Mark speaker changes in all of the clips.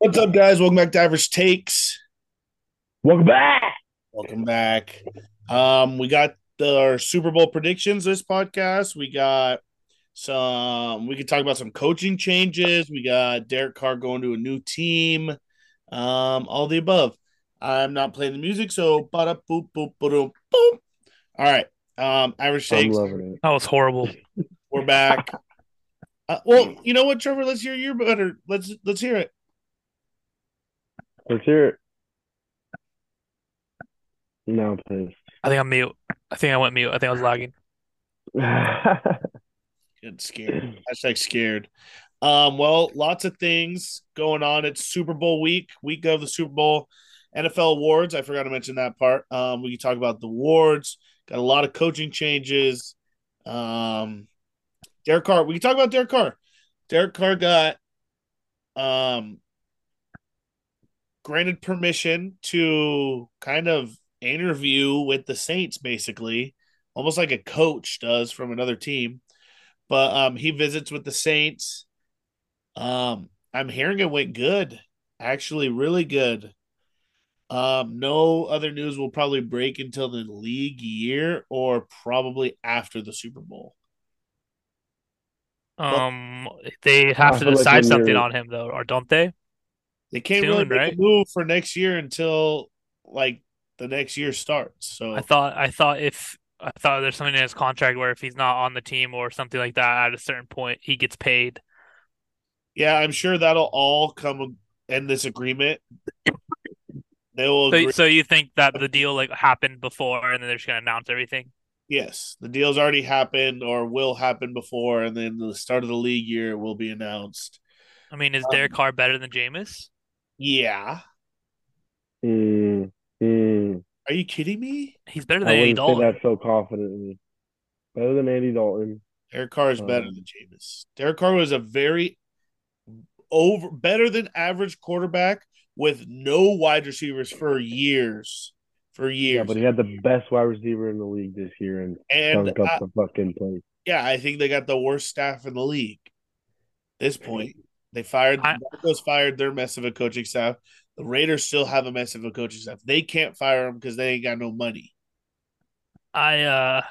Speaker 1: What's up, guys? Welcome back to Average Takes.
Speaker 2: Welcome back.
Speaker 1: Welcome back. Um, we got the, our Super Bowl predictions this podcast. We got some. We could talk about some coaching changes. We got Derek Carr going to a new team. Um, all the above. I'm not playing the music, so bada boop boop boop boop. All right. Um, Average
Speaker 2: I'm
Speaker 1: Takes.
Speaker 2: loving it.
Speaker 3: That was horrible.
Speaker 1: We're back. Uh, well, you know what, Trevor? Let's hear your better. Let's let's hear it.
Speaker 2: Let's hear it. Now I'm.
Speaker 3: I think I'm mute. I think I went mute. I think I was lagging.
Speaker 1: Get scared. Hashtag scared. Um, well, lots of things going on. It's Super Bowl week, week of the Super Bowl NFL awards. I forgot to mention that part. Um, we can talk about the awards. Got a lot of coaching changes. Um, Derek Carr. We can talk about Derek Carr. Derek Carr got um granted permission to kind of interview with the Saints, basically, almost like a coach does from another team. But um, he visits with the Saints. Um, I'm hearing it went good, actually, really good. Um, no other news will probably break until the league year or probably after the Super Bowl.
Speaker 3: Um, they have to
Speaker 2: feel like
Speaker 3: decide something on him though, or don't they?
Speaker 1: They can't really make
Speaker 3: right?
Speaker 1: a move for next year until like the next year starts. So
Speaker 3: I thought I thought if I thought there's something in his contract where if he's not on the team or something like that at a certain point, he gets paid.
Speaker 1: yeah, I'm sure that'll all come in this agreement. They will
Speaker 3: So, so you think that the deal like happened before, and then they're just gonna announce everything?
Speaker 1: Yes, the deal's already happened or will happen before, and then the start of the league year will be announced.
Speaker 3: I mean, is
Speaker 1: Um,
Speaker 3: Derek Carr better than Jameis?
Speaker 1: Yeah.
Speaker 2: Mm, mm.
Speaker 1: Are you kidding me?
Speaker 3: He's better
Speaker 2: I
Speaker 3: than Andy
Speaker 2: wouldn't say
Speaker 3: Dalton.
Speaker 2: that so confidently. Better than Andy Dalton.
Speaker 1: Derek Carr is better
Speaker 2: Um,
Speaker 1: than Jameis. Derek Carr was a very over better than average quarterback with no wide receivers for years. For years.
Speaker 2: Yeah, but he had the best wide receiver in the league this year and
Speaker 1: and
Speaker 2: stunk up
Speaker 1: I-
Speaker 2: the fucking place.
Speaker 1: yeah, I think they got the worst staff in the league. This point, they fired
Speaker 3: I-
Speaker 1: Broncos fired their mess of a coaching staff. The Raiders still have a mess of a coaching staff. They can't fire them because they ain't got no money.
Speaker 3: I uh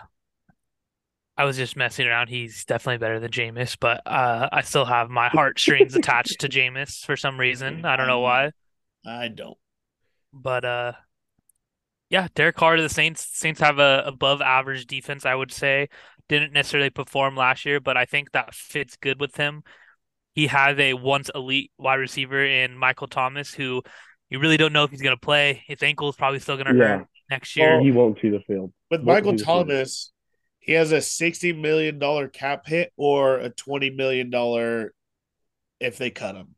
Speaker 3: I was just messing around. He's definitely better than Jameis, but uh I still have my heartstrings attached to Jameis for some reason. I don't know why.
Speaker 1: I don't.
Speaker 3: But uh yeah, Derek Carr to the Saints. Saints have a above average defense, I would say. Didn't necessarily perform last year, but I think that fits good with him. He has a once elite wide receiver in Michael Thomas, who you really don't know if he's gonna play. His ankle is probably still gonna
Speaker 2: Yeah.
Speaker 3: hurt next oh, year.
Speaker 2: He won't see the field.
Speaker 1: With
Speaker 2: What
Speaker 1: Michael
Speaker 2: was it?
Speaker 1: Thomas, he has a sixty million dollar cap hit or a twenty million dollar if they cut him.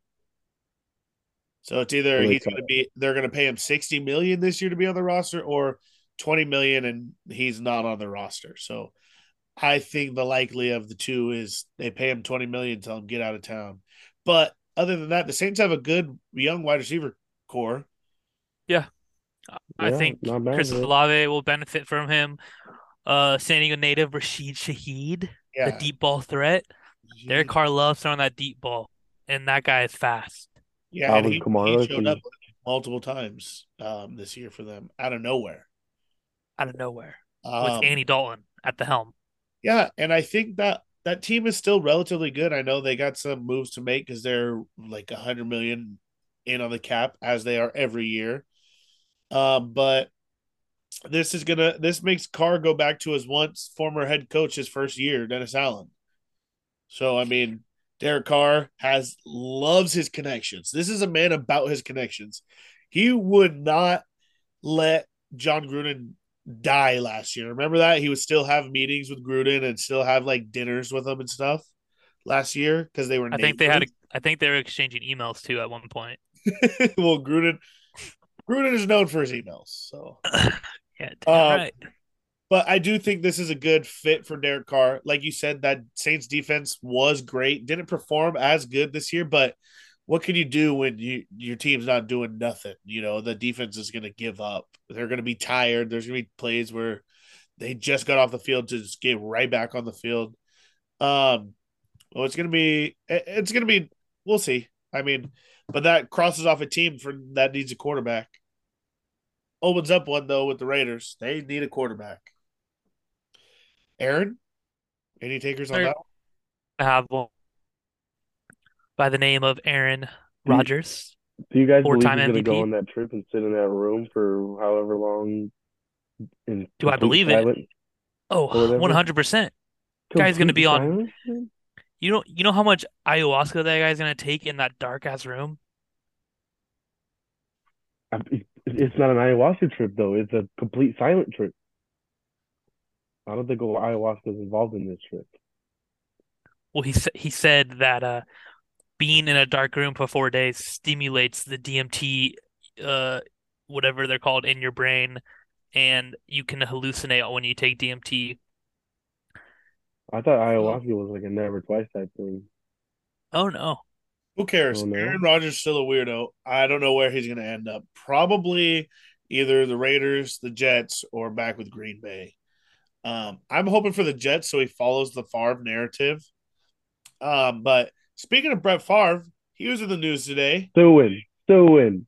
Speaker 1: So it's either
Speaker 2: Well, they
Speaker 1: he's going to be they're going to pay him sixty million this year to be on the roster, or twenty million and he's not on the roster. So I think the likely of the two is they pay him twenty million, tell him get out of town. But other than that, the Saints have a good young wide receiver core. Yeah.
Speaker 3: I
Speaker 2: Yeah,
Speaker 3: think
Speaker 2: bad,
Speaker 3: Chris
Speaker 2: man.
Speaker 3: Olave will benefit from him. Uh, San Diego native Rashid Shaheed, the deep ball threat. Derek Carr loves throwing that deep ball, and that guy is fast.
Speaker 1: Yeah, and
Speaker 2: Alvin
Speaker 1: he,
Speaker 2: Kamara,
Speaker 1: he showed
Speaker 2: can-
Speaker 1: up multiple times um, this year for them out of nowhere.
Speaker 3: out of nowhere
Speaker 1: Um,
Speaker 3: with Andy Dalton at the helm.
Speaker 1: Yeah, and I think that that team is still relatively good. I know they got some moves to make because they're like a hundred million in on the cap as they are every year. Um, but this is gonna this makes Carr go back to his once former head coach his first year, Dennis Allen. So I mean, Derek Carr has loves his connections. This is a man about his connections. He would not let Jon Gruden die last year. Remember that? He would still have meetings with Gruden and still have like dinners with him and stuff last year because they were
Speaker 3: I think they had. A. I think they were exchanging emails too at one point.
Speaker 1: well, Gruden Gruden is known for his emails. So
Speaker 3: Yeah,
Speaker 1: Uh,
Speaker 3: right.
Speaker 1: but I do think this is a good fit for Derek Carr. Like you said, that Saints defense was great. Didn't perform as good this year, but what can you do when you your team's not doing nothing? You know, the defense is going to give up. They're going to be tired. There's going to be plays where they just got off the field to just get right back on the field. Um, well, it's going to be it's going to be we'll see. I mean, but that crosses off a team for that needs a quarterback. Opens up one though with the Raiders. They need a quarterback. Aaron, any takers on that?
Speaker 3: I have one by the name of Aaron Rodgers.
Speaker 2: Do you guys believe he's gonna go on that trip and sit in that room for however long? In
Speaker 3: Do I believe it? Oh, 100%. Guy's gonna be on-. You know, you know how much ayahuasca that guy's gonna take in that dark ass room?
Speaker 2: It's not an ayahuasca trip though. It's a complete silent trip. I don't think ayahuasca is involved in this trip.
Speaker 3: Well, he said he said that uh, being in a dark room for four days stimulates the DMT, uh, whatever they're called, in your brain, and you can hallucinate when you take DMT.
Speaker 2: I thought ayahuasca was like a never twice type thing.
Speaker 3: Oh no.
Speaker 1: Who cares?
Speaker 2: Oh, no.
Speaker 1: Aaron Rodgers still a weirdo. I don't know where he's going to end up. Probably either the Raiders, the Jets, or back with Green Bay. Um, I'm hoping for the Jets so he follows the Favre narrative. Um, but speaking of Brett Favre, he was in the news today.
Speaker 2: Suing, suing,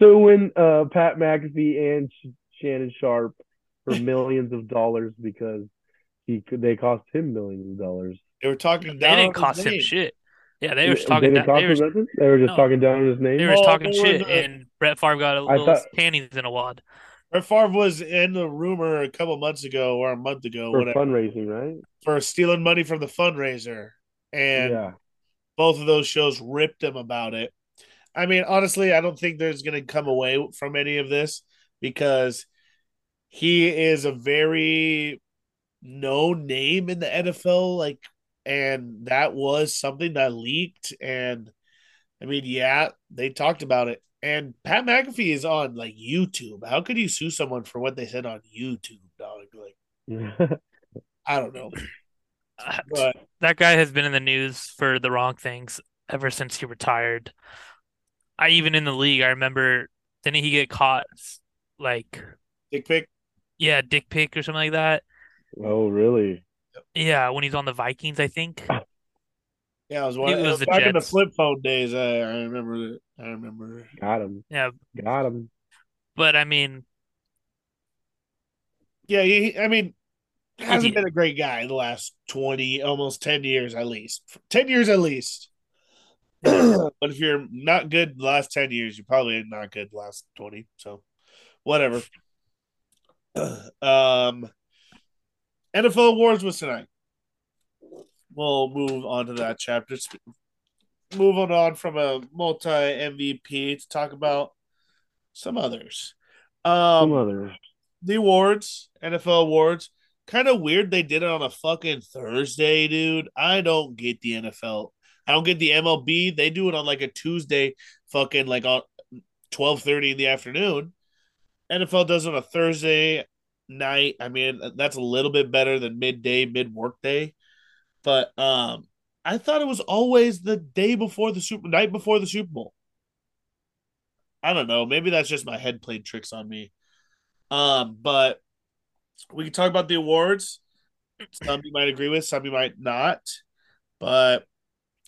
Speaker 2: suing uh, Pat McAfee and Sh- Shannon Sharpe for millions of dollars because he could they cost him millions of dollars.
Speaker 1: They were talking
Speaker 3: They didn't
Speaker 1: on his
Speaker 3: cost him shit. Yeah, they were just
Speaker 2: They
Speaker 3: talking
Speaker 2: didn't
Speaker 3: down.
Speaker 2: cost
Speaker 3: They were,
Speaker 2: him nothing? They were just
Speaker 3: No.
Speaker 2: talking down on his name.
Speaker 3: they were
Speaker 1: Well,
Speaker 3: just talking
Speaker 1: they
Speaker 3: shit,
Speaker 1: the-
Speaker 3: and Brett Favre got a
Speaker 2: I
Speaker 3: little
Speaker 2: thought-
Speaker 3: panties in a wad.
Speaker 1: Brett Favre was in the rumor a couple months ago or a month ago,
Speaker 2: for
Speaker 1: whatever,
Speaker 2: fundraising, right?
Speaker 1: for stealing money from the fundraiser. And
Speaker 2: yeah.
Speaker 1: both of those shows ripped him about it. I mean, honestly, I don't think there's going to come away from any of this because he is a very known name in the NFL. Like, and that was something that leaked. And I mean, yeah, they talked about it. And Pat McAfee is on like YouTube. How could you sue someone for what they said on YouTube, dog? Like, I don't know. But
Speaker 3: That guy has been in the news for the wrong things ever since he retired. I even in the league, I remember didn't he get caught like
Speaker 1: dick pic.
Speaker 3: yeah, dick pic or something like that?
Speaker 2: oh, really?
Speaker 3: Yeah, when he's on the Vikings, I think.
Speaker 1: Yeah, I was, one,
Speaker 3: It
Speaker 1: it
Speaker 3: was
Speaker 1: was
Speaker 3: the
Speaker 1: back in the flip phone days. I, I remember. I remember.
Speaker 2: Got him.
Speaker 3: Yeah,
Speaker 2: Got him.
Speaker 3: but I mean,
Speaker 1: Yeah, he, I mean, hasn't
Speaker 3: Idiot.
Speaker 1: been a great guy the last 20, almost 10 years at least. 10 years at least. but if you're not good the last 10 years, you're probably not good the last 20. So, whatever. um, NFL Awards was tonight. We'll move on to that chapter. Moving on from a multi MVP to talk about some others. Um,
Speaker 2: Some others.
Speaker 1: the awards, NFL awards. Kind of weird they did it on a fucking Thursday, dude. I don't get the NFL. I don't get the MLB. They do it on like a Tuesday, fucking like on twelve thirty in the afternoon. NFL does it on a Thursday night. I mean, that's a little bit better than midday, mid workday. But um, I thought it was always the day before the super night before the Super Bowl. I don't know. Maybe that's just my head played tricks on me. Um, but we can talk about the awards. Some you might agree with, some you might not. But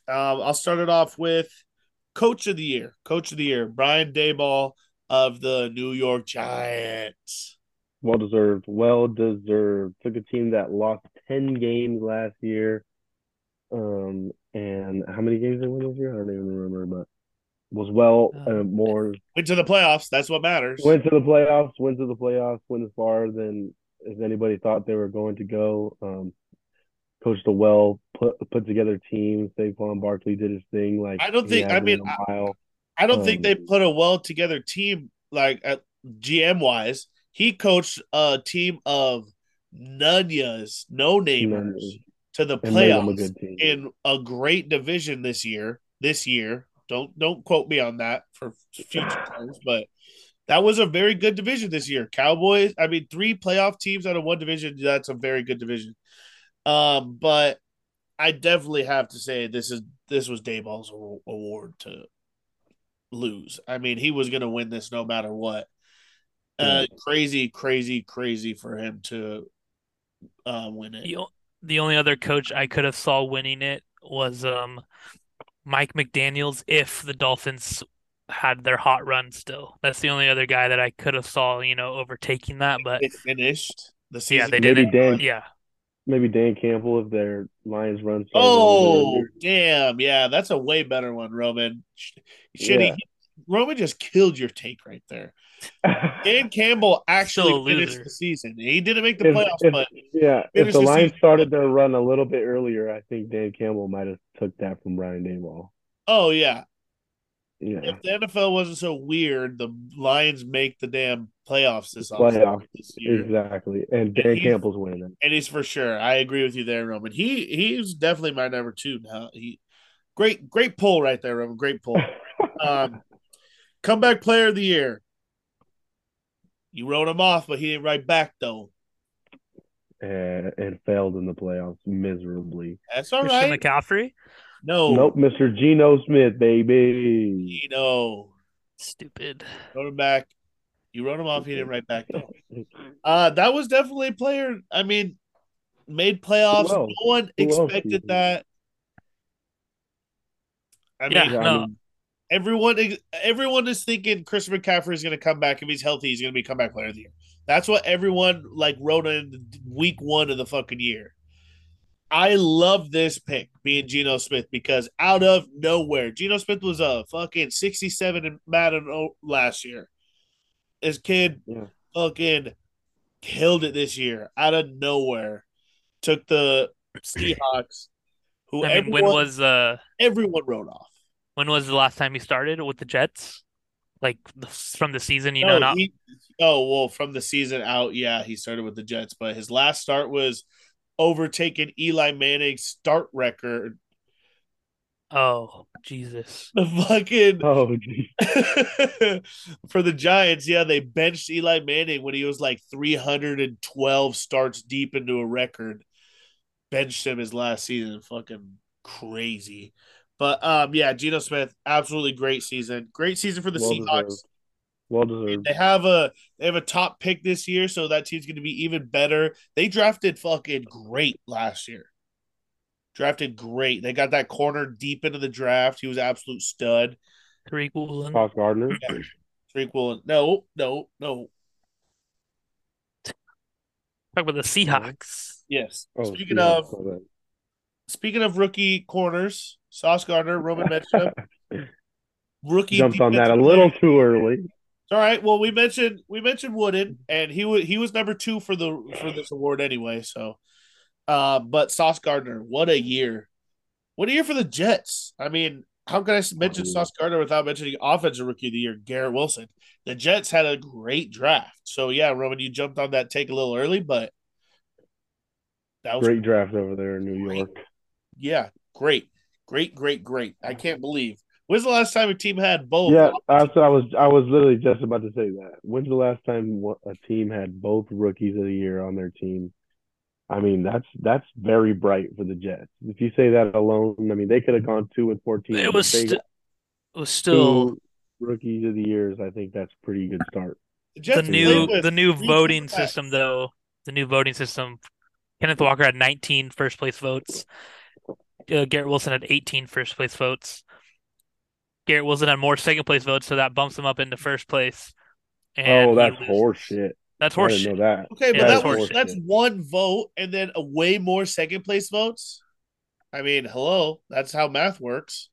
Speaker 1: um, I'll start it off with Coach of the Year. Coach of the Year, Brian Daboll of the New York Giants.
Speaker 2: Well deserved. Well deserved. Took a team that lost 10 games last year. Um, and how many games they won this year? I don't even remember, but was well uh,
Speaker 3: Um,
Speaker 2: more
Speaker 1: Went to the playoffs. That's what matters.
Speaker 2: went to the playoffs, went to the playoffs, went as far than as anybody thought they were going to go. Um, coached a well put put together team. Saquon Barkley did his thing. Like
Speaker 1: I don't think- I mean,
Speaker 2: mile.
Speaker 1: I don't think
Speaker 2: Um,
Speaker 1: they put a well together team like at GM wise. He coached a team of nunyas, no namers to the
Speaker 2: them a
Speaker 1: playoffs in a great division this year. This year, don't don't quote me on that for future times, but that was a very good division this year. Cowboys, I mean, three playoff teams out of one division. That's a very good division. Um, but I definitely have to say this is this was Daboll's award to lose. I mean, he was going to win this no matter what. Uh, crazy, crazy, crazy for him to uh, win it.
Speaker 3: the, the only other coach I could have saw winning it was um Mike McDaniels if the Dolphins had their hot run still. That's the only other guy that I could have saw, you know, overtaking that. But
Speaker 1: it finished the season.
Speaker 3: yeah, they
Speaker 2: Maybe
Speaker 3: didn't.
Speaker 2: Dan,
Speaker 3: Yeah,
Speaker 2: maybe Dan Campbell if their Lions run.
Speaker 1: Oh damn! Yeah, that's a way better one, Roman. Sh- Shitty.
Speaker 2: Yeah.
Speaker 1: Roman just killed your take right there. Dan Campbell actually finished
Speaker 3: loser.
Speaker 1: the season. He didn't make the
Speaker 2: If-
Speaker 1: playoffs,
Speaker 2: if-
Speaker 1: but
Speaker 2: yeah, if the
Speaker 1: the
Speaker 2: Lions
Speaker 1: season.
Speaker 2: started their run a little bit earlier, I think Dan Campbell might have took that from Brian Daboll.
Speaker 1: oh yeah,
Speaker 2: Yeah,
Speaker 1: if the NFL wasn't so weird, the Lions make the damn playoffs this
Speaker 2: playoff
Speaker 1: this year.
Speaker 2: exactly. And
Speaker 1: And
Speaker 2: Dan
Speaker 1: he's-
Speaker 2: Campbell's winning.
Speaker 1: and he's for sure. I agree with you there, Roman. He he's definitely my number two now. He great great pull right there, Roman. Great pull. Um, comeback player of the year. You wrote him off, but he didn't write back though.
Speaker 2: and, and failed in the playoffs miserably.
Speaker 1: That's all
Speaker 3: Christian
Speaker 1: right.
Speaker 3: McCaffrey.
Speaker 1: No,
Speaker 2: Nope, Mr. Geno Smith, baby.
Speaker 1: You know,
Speaker 3: Stupid.
Speaker 1: wrote him back. You wrote him off. He didn't write back though. Uh, that was definitely a player. I mean, made playoffs. No one
Speaker 2: Who else do you
Speaker 1: expected that. I
Speaker 3: Yeah,
Speaker 1: mean,
Speaker 2: Yeah, I
Speaker 3: no.
Speaker 2: mean,
Speaker 1: everyone everyone is thinking Chris McCaffrey is going to come back if he's healthy. He's going to be comeback player of the year. That's what everyone like wrote in week one of the fucking year. I love this pick being Geno Smith because out of nowhere, Geno Smith was a fucking sixty-seven in Madden last year. This kid
Speaker 2: Yeah.
Speaker 1: fucking killed it this year out of nowhere. Took the Seahawks, who
Speaker 3: I mean, when was uh
Speaker 1: everyone wrote off.
Speaker 3: when was the last time he started with the Jets? Like from the season, you know, not
Speaker 1: he, oh well, from the season out, yeah, he started with the Jets, but his last start was overtaking Eli Manning's start record.
Speaker 3: oh Jesus.
Speaker 1: The fucking
Speaker 2: oh, geez.
Speaker 1: for the Giants, yeah, they benched Eli Manning when he was like 312 starts deep into a record. Benched him his last season, fucking crazy. But um, yeah, Geno Smith, absolutely great season. Great season for the
Speaker 2: Well
Speaker 1: Seahawks.
Speaker 2: deserved. Well deserved.
Speaker 1: They have a they have a top pick this year, so that team's going to be even better. They drafted fucking great last year. Drafted great. They got that corner deep into the draft. He was absolute stud.
Speaker 3: Tariq Woolen.
Speaker 2: Sauce Gardner.
Speaker 1: Tariq Woolen. No, no, no.
Speaker 3: Talk about the Seahawks.
Speaker 1: Yes.
Speaker 2: Oh,
Speaker 1: speaking
Speaker 2: Seahawks,
Speaker 1: of
Speaker 2: my
Speaker 1: speaking of rookie corners, Sauce Gardner, Roman mentioned him. Rookie
Speaker 2: Jumped on that a little
Speaker 1: player.
Speaker 2: too early.
Speaker 1: All right. Well, we mentioned we mentioned Woolen, and he was he was number two for the for this award anyway. So, uh, but Sauce Gardner, what a year! What a year for the Jets. I mean, how can I mention. Sauce Gardner without mentioning Offensive Rookie of the Year, Garrett Wilson? The Jets had a great draft. So yeah, Roman, you jumped on that take a little early, but that was
Speaker 2: Great draft over there in New
Speaker 1: Great.
Speaker 2: York.
Speaker 1: yeah, great, great, great, great. I can't believe. When's the last time a team had both?
Speaker 2: Yeah, that's what I was. I was literally just about to say that. When's the last time a team had both rookies of the year on their team? I mean, that's that's very bright for the Jets. If you say that alone, I mean, they could have gone two and fourteen.
Speaker 3: It was
Speaker 2: they
Speaker 3: sti-
Speaker 2: got
Speaker 3: it was still
Speaker 2: rookies of the years. I think that's a pretty good start.
Speaker 1: The
Speaker 3: the new the new voting
Speaker 1: quarterbacks.
Speaker 3: system though. The new voting system. Kenneth Walker had 19 first place votes. Uh, Garrett Wilson had 18 first place votes. Garrett Wilson had more second place votes, so that bumps him up into first place. And
Speaker 2: oh, that's
Speaker 3: loses.
Speaker 2: horse shit.
Speaker 3: That's
Speaker 2: I
Speaker 3: horse
Speaker 2: didn't
Speaker 3: shit.
Speaker 2: know that.
Speaker 1: Okay, but
Speaker 3: Yeah,
Speaker 1: that
Speaker 3: that's
Speaker 1: was that's one vote and then a way more second place votes. I mean, hello, that's how math works.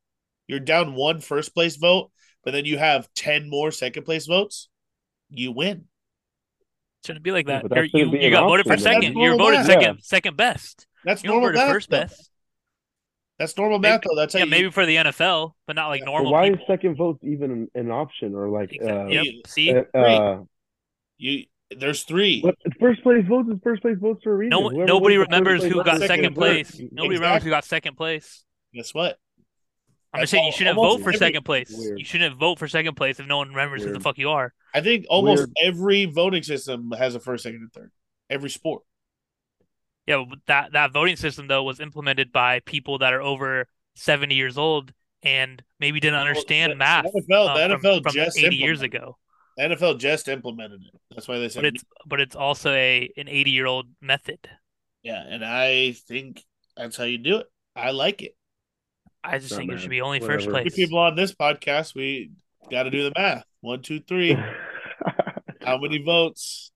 Speaker 1: You're down one first place vote, but then you have ten more second place votes. You win.
Speaker 3: Shouldn't be like that.
Speaker 2: but that
Speaker 3: You're, you
Speaker 2: shouldn't be
Speaker 3: you
Speaker 2: an
Speaker 3: got voted for second. You're voted
Speaker 1: math.
Speaker 3: second second best.
Speaker 1: That's
Speaker 3: You don't
Speaker 1: normal
Speaker 3: vote
Speaker 1: math.
Speaker 3: first best.
Speaker 1: That's normal
Speaker 3: Maybe-
Speaker 1: math, though. That's how
Speaker 3: Yeah,
Speaker 1: you,
Speaker 3: maybe for the NFL, but not like
Speaker 1: Yeah.
Speaker 2: But
Speaker 3: normal
Speaker 2: why
Speaker 3: people.
Speaker 2: is second vote even an, an option or like uh,
Speaker 3: Yep.
Speaker 1: You-
Speaker 3: See,
Speaker 2: uh, uh
Speaker 1: you. There's three.
Speaker 2: what, first place votes is first place votes for a reason.
Speaker 3: no nobody
Speaker 2: wins the first
Speaker 3: remembers who got second
Speaker 1: second
Speaker 3: place.
Speaker 2: vote.
Speaker 3: Nobody remembers who got second place.
Speaker 1: Guess what?
Speaker 3: I'm just saying you shouldn't vote for
Speaker 1: every-
Speaker 3: second place.
Speaker 2: Weird.
Speaker 3: You shouldn't vote for second place if no one remembers who the fuck you are.
Speaker 1: I think almost
Speaker 2: Weird.
Speaker 1: every voting system has a first, second, and third. Every sport.
Speaker 3: Yeah, but that that voting system though was implemented by people that are over 70 years old and maybe didn't understand
Speaker 1: the-
Speaker 3: math
Speaker 1: the NFL
Speaker 3: uh,
Speaker 1: the
Speaker 3: from,
Speaker 1: NFL
Speaker 3: from
Speaker 1: just
Speaker 3: 80 years ago.
Speaker 1: The NFL just implemented it. That's why they said
Speaker 3: But it's but it's also a an 80 year old method.
Speaker 1: yeah, and I think that's how you do it. I like it.
Speaker 3: I just
Speaker 2: Not
Speaker 3: think it should be only first
Speaker 2: Whatever.
Speaker 1: Three
Speaker 3: place.
Speaker 1: people on this podcast. We got to do the math. One, two, three. How many votes?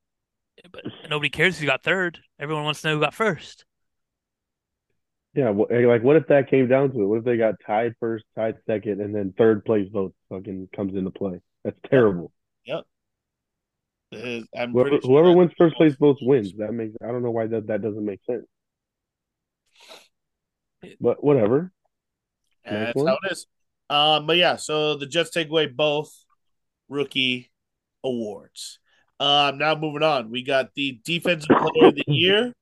Speaker 3: But nobody cares who got third. Everyone wants to know who got first.
Speaker 2: yeah, wh- like what if that came down to it? What if they got tied first, tied second, and then third place vote fucking comes into play? That's terrible.
Speaker 1: Yep. I'm
Speaker 2: Whoever,
Speaker 1: sure
Speaker 2: whoever wins first place votes wins. That makes I don't know why that, that doesn't make sense. But whatever.
Speaker 1: And That's
Speaker 2: one.
Speaker 1: how it is. Um, but yeah, so the Jets take away both rookie awards. Um, now moving on, we got the defensive player of the year.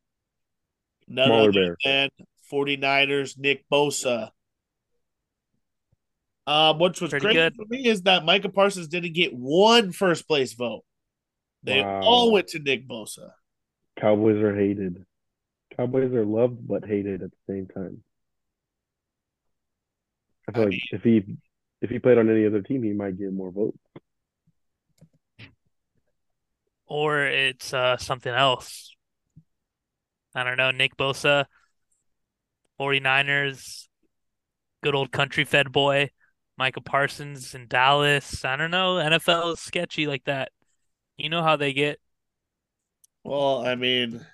Speaker 1: None
Speaker 2: Smaller
Speaker 1: other
Speaker 2: bear.
Speaker 1: than 49ers Nick Bosa. Um, which was
Speaker 3: Pretty
Speaker 1: crazy
Speaker 3: good.
Speaker 1: for me is that Micah Parsons didn't get one first place vote. They
Speaker 2: Wow.
Speaker 1: all went to Nick Bosa.
Speaker 2: Cowboys are hated. Cowboys are loved but hated at the same time. I feel
Speaker 1: I
Speaker 2: like
Speaker 1: mean-
Speaker 2: if he if he played on any other team, he might get more votes.
Speaker 3: Or it's uh, something else. I don't know. Nick Bosa, 49ers, good old country fed boy. Micah Parsons in Dallas. I don't know. NFL is sketchy like that. You know how they get.
Speaker 1: Well, I mean,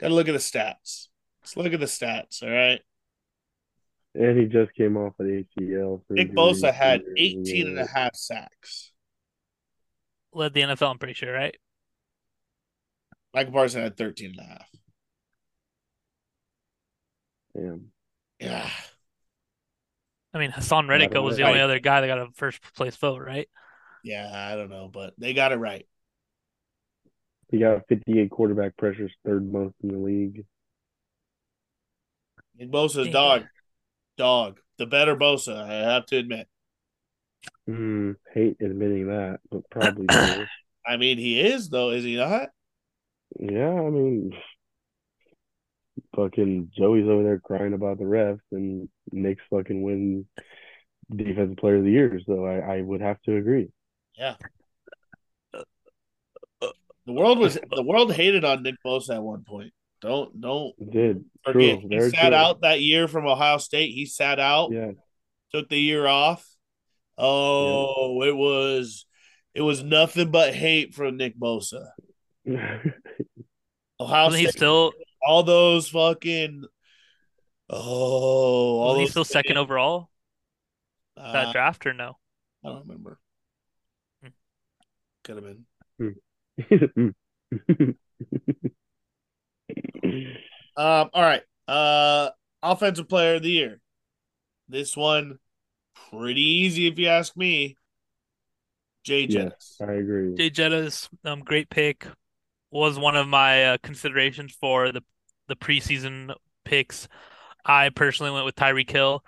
Speaker 1: gotta look at the stats. Let's look at the stats, all right?
Speaker 2: And he just came off an ACL.
Speaker 1: Nick Bosa had
Speaker 2: earlier
Speaker 1: 18 and a half sacks.
Speaker 3: Led the NFL, I'm pretty sure, right?
Speaker 1: Michael Parsons had 13 and a half.
Speaker 2: Damn.
Speaker 1: Yeah.
Speaker 3: I mean, Haason Reddick was the
Speaker 1: know.
Speaker 3: only other guy that got a first place vote, right?
Speaker 1: Yeah, I don't know, but they got it right.
Speaker 2: He got 58 quarterback pressures, third most in the league.
Speaker 1: Nick Bosa's
Speaker 3: Yeah.
Speaker 1: dog. Dog. The better Bosa, I have to admit.
Speaker 2: Mm, hate admitting that, but probably.
Speaker 1: I mean, he is, though, is he not?
Speaker 2: Yeah, I mean, fucking Joey's over there crying about the refs, and Nick's fucking win defensive player of the year. So I, I would have to agree.
Speaker 1: Yeah. The world was the world hated on Nick Bosa at one point. Don't don't
Speaker 2: It did
Speaker 1: forget
Speaker 2: true,
Speaker 1: he
Speaker 2: very
Speaker 1: sat
Speaker 2: true.
Speaker 1: out that year from Ohio State. He sat out,
Speaker 2: Yeah,
Speaker 1: took the year off. Oh, it was it was nothing but hate from Nick Bosa. Ohio
Speaker 3: Wasn't he still
Speaker 1: all those fucking oh, all
Speaker 3: wasn't he
Speaker 1: those
Speaker 3: still second
Speaker 1: fans,
Speaker 3: overall that
Speaker 1: uh,
Speaker 3: draft or no?
Speaker 1: I don't remember.
Speaker 3: Hmm.
Speaker 1: Could have been. Um, all right. Uh offensive player of the year. This one pretty easy if you ask me. Jay
Speaker 2: yes, I agree.
Speaker 3: Jay Jetta's um, great pick was one of my uh, considerations for the the preseason picks. I personally went with Tyreek Hill,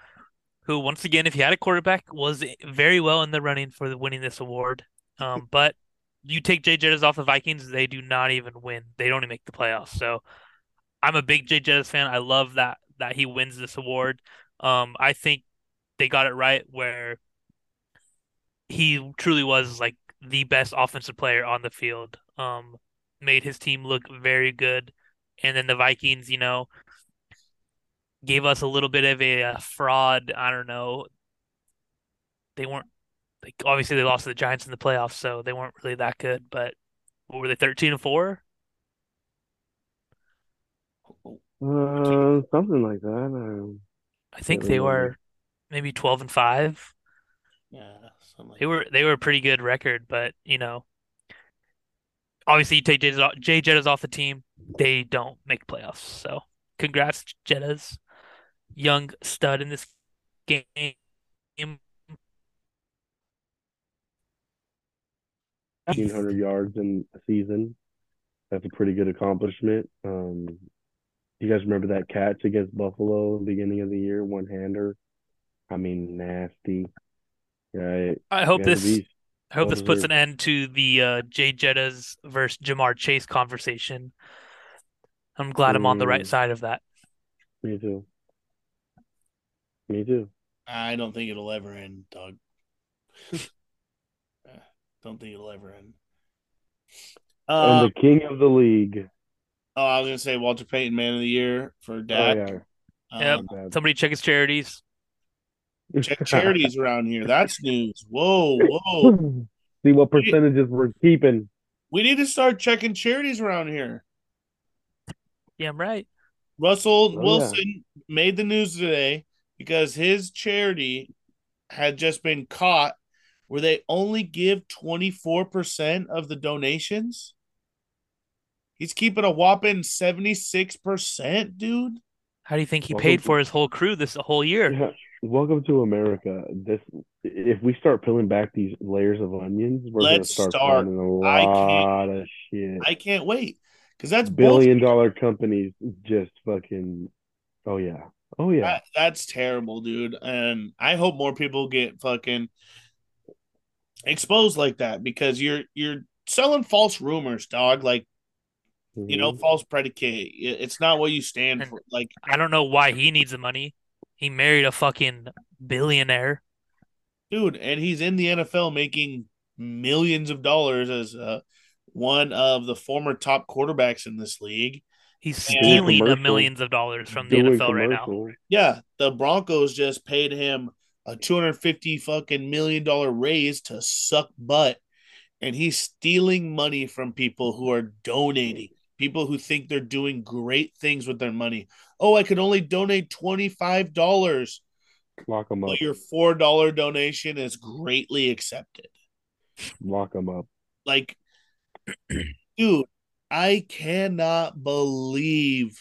Speaker 3: who once again, if he had a quarterback, was very well in the running for the winning this award. Um, but you take Jay Jettas off the Vikings, they do not even win. They don't even make the playoffs. So I'm a big Jay Jettas fan. I love that that he wins this award. Um, I think they got it right where he truly was like the best offensive player on the field. Um, made his team look very good, and then the Vikings, you know, gave us a little bit of a, uh fraud. I don't know. They weren't like obviously they lost to the Giants in the playoffs, so they weren't really that good. But what were they, thirteen and four?
Speaker 2: Uh, something like that. Um,
Speaker 3: I think they
Speaker 2: remember.
Speaker 3: were maybe twelve and five.
Speaker 1: Yeah, like
Speaker 3: They were they were a pretty good record, but you know, obviously you take Jay, Jay Jettas off the team, they don't make playoffs. So congrats, Jettas, young stud in this game.
Speaker 2: 1,500 yards in a season. That's a pretty good accomplishment. Um, you guys remember that catch against Buffalo at the beginning of the year, one hander? I mean, nasty. Right.
Speaker 3: I hope
Speaker 2: You had to
Speaker 3: this
Speaker 2: be-
Speaker 3: I hope this puts an end to the uh, Jay Jettas versus Ja'Marr Chase conversation. I'm glad I'm on the right
Speaker 2: Mm.
Speaker 3: side of that.
Speaker 2: Me too. Me too.
Speaker 1: I don't think it'll ever end, Doug. Uh, don't think it'll ever end.
Speaker 2: And
Speaker 1: Um,
Speaker 2: the king of the league.
Speaker 1: oh, I was gonna say Walter Payton, Man of the Year for
Speaker 2: Oh
Speaker 1: Dak.
Speaker 2: yeah.
Speaker 3: Yep.
Speaker 1: Um,
Speaker 3: Somebody check his charities.
Speaker 1: Check charities around here. That's news. Whoa, whoa.
Speaker 2: See what percentages we're keeping.
Speaker 1: We need to start checking charities around here.
Speaker 3: Yeah, I'm right.
Speaker 1: Russell oh,
Speaker 2: yeah.
Speaker 1: Wilson made the news today because his charity had just been caught where they only give 24% of the donations. He's keeping a whopping 76%, dude.
Speaker 3: How do you think he paid for his whole crew this whole year?
Speaker 2: Yeah. Welcome to America. This if we start peeling back these layers of onions, we're
Speaker 1: Let's
Speaker 2: gonna start,
Speaker 1: start.
Speaker 2: finding a
Speaker 1: I can't-
Speaker 2: lot of shit.
Speaker 1: I can't wait because that's
Speaker 2: Billion
Speaker 1: bullshit.
Speaker 2: dollar companies just fucking oh yeah. Oh yeah.
Speaker 1: That- that's terrible, dude. And I hope more people get fucking exposed like that because you're you're selling false rumors, dog. Like you know,
Speaker 2: Mhm.
Speaker 1: false predicate. It's not what you stand for. Like,
Speaker 3: I don't know why he needs the money. He married a fucking billionaire.
Speaker 1: dude, and he's in the NFL making millions of dollars as uh, one of the former top quarterbacks in this league.
Speaker 3: He's stealing a
Speaker 2: commercials.
Speaker 3: millions of dollars from the
Speaker 2: Doing
Speaker 3: NFL right now.
Speaker 1: Yeah, the Broncos just paid him a 250 fucking million dollar raise to suck butt and he's stealing money from people who are donating. People who think they're doing great things with their money. Oh, I could only donate $25.
Speaker 2: Lock them up.
Speaker 1: But your $4 donation is greatly accepted.
Speaker 2: Lock them up.
Speaker 1: Like dude, I cannot believe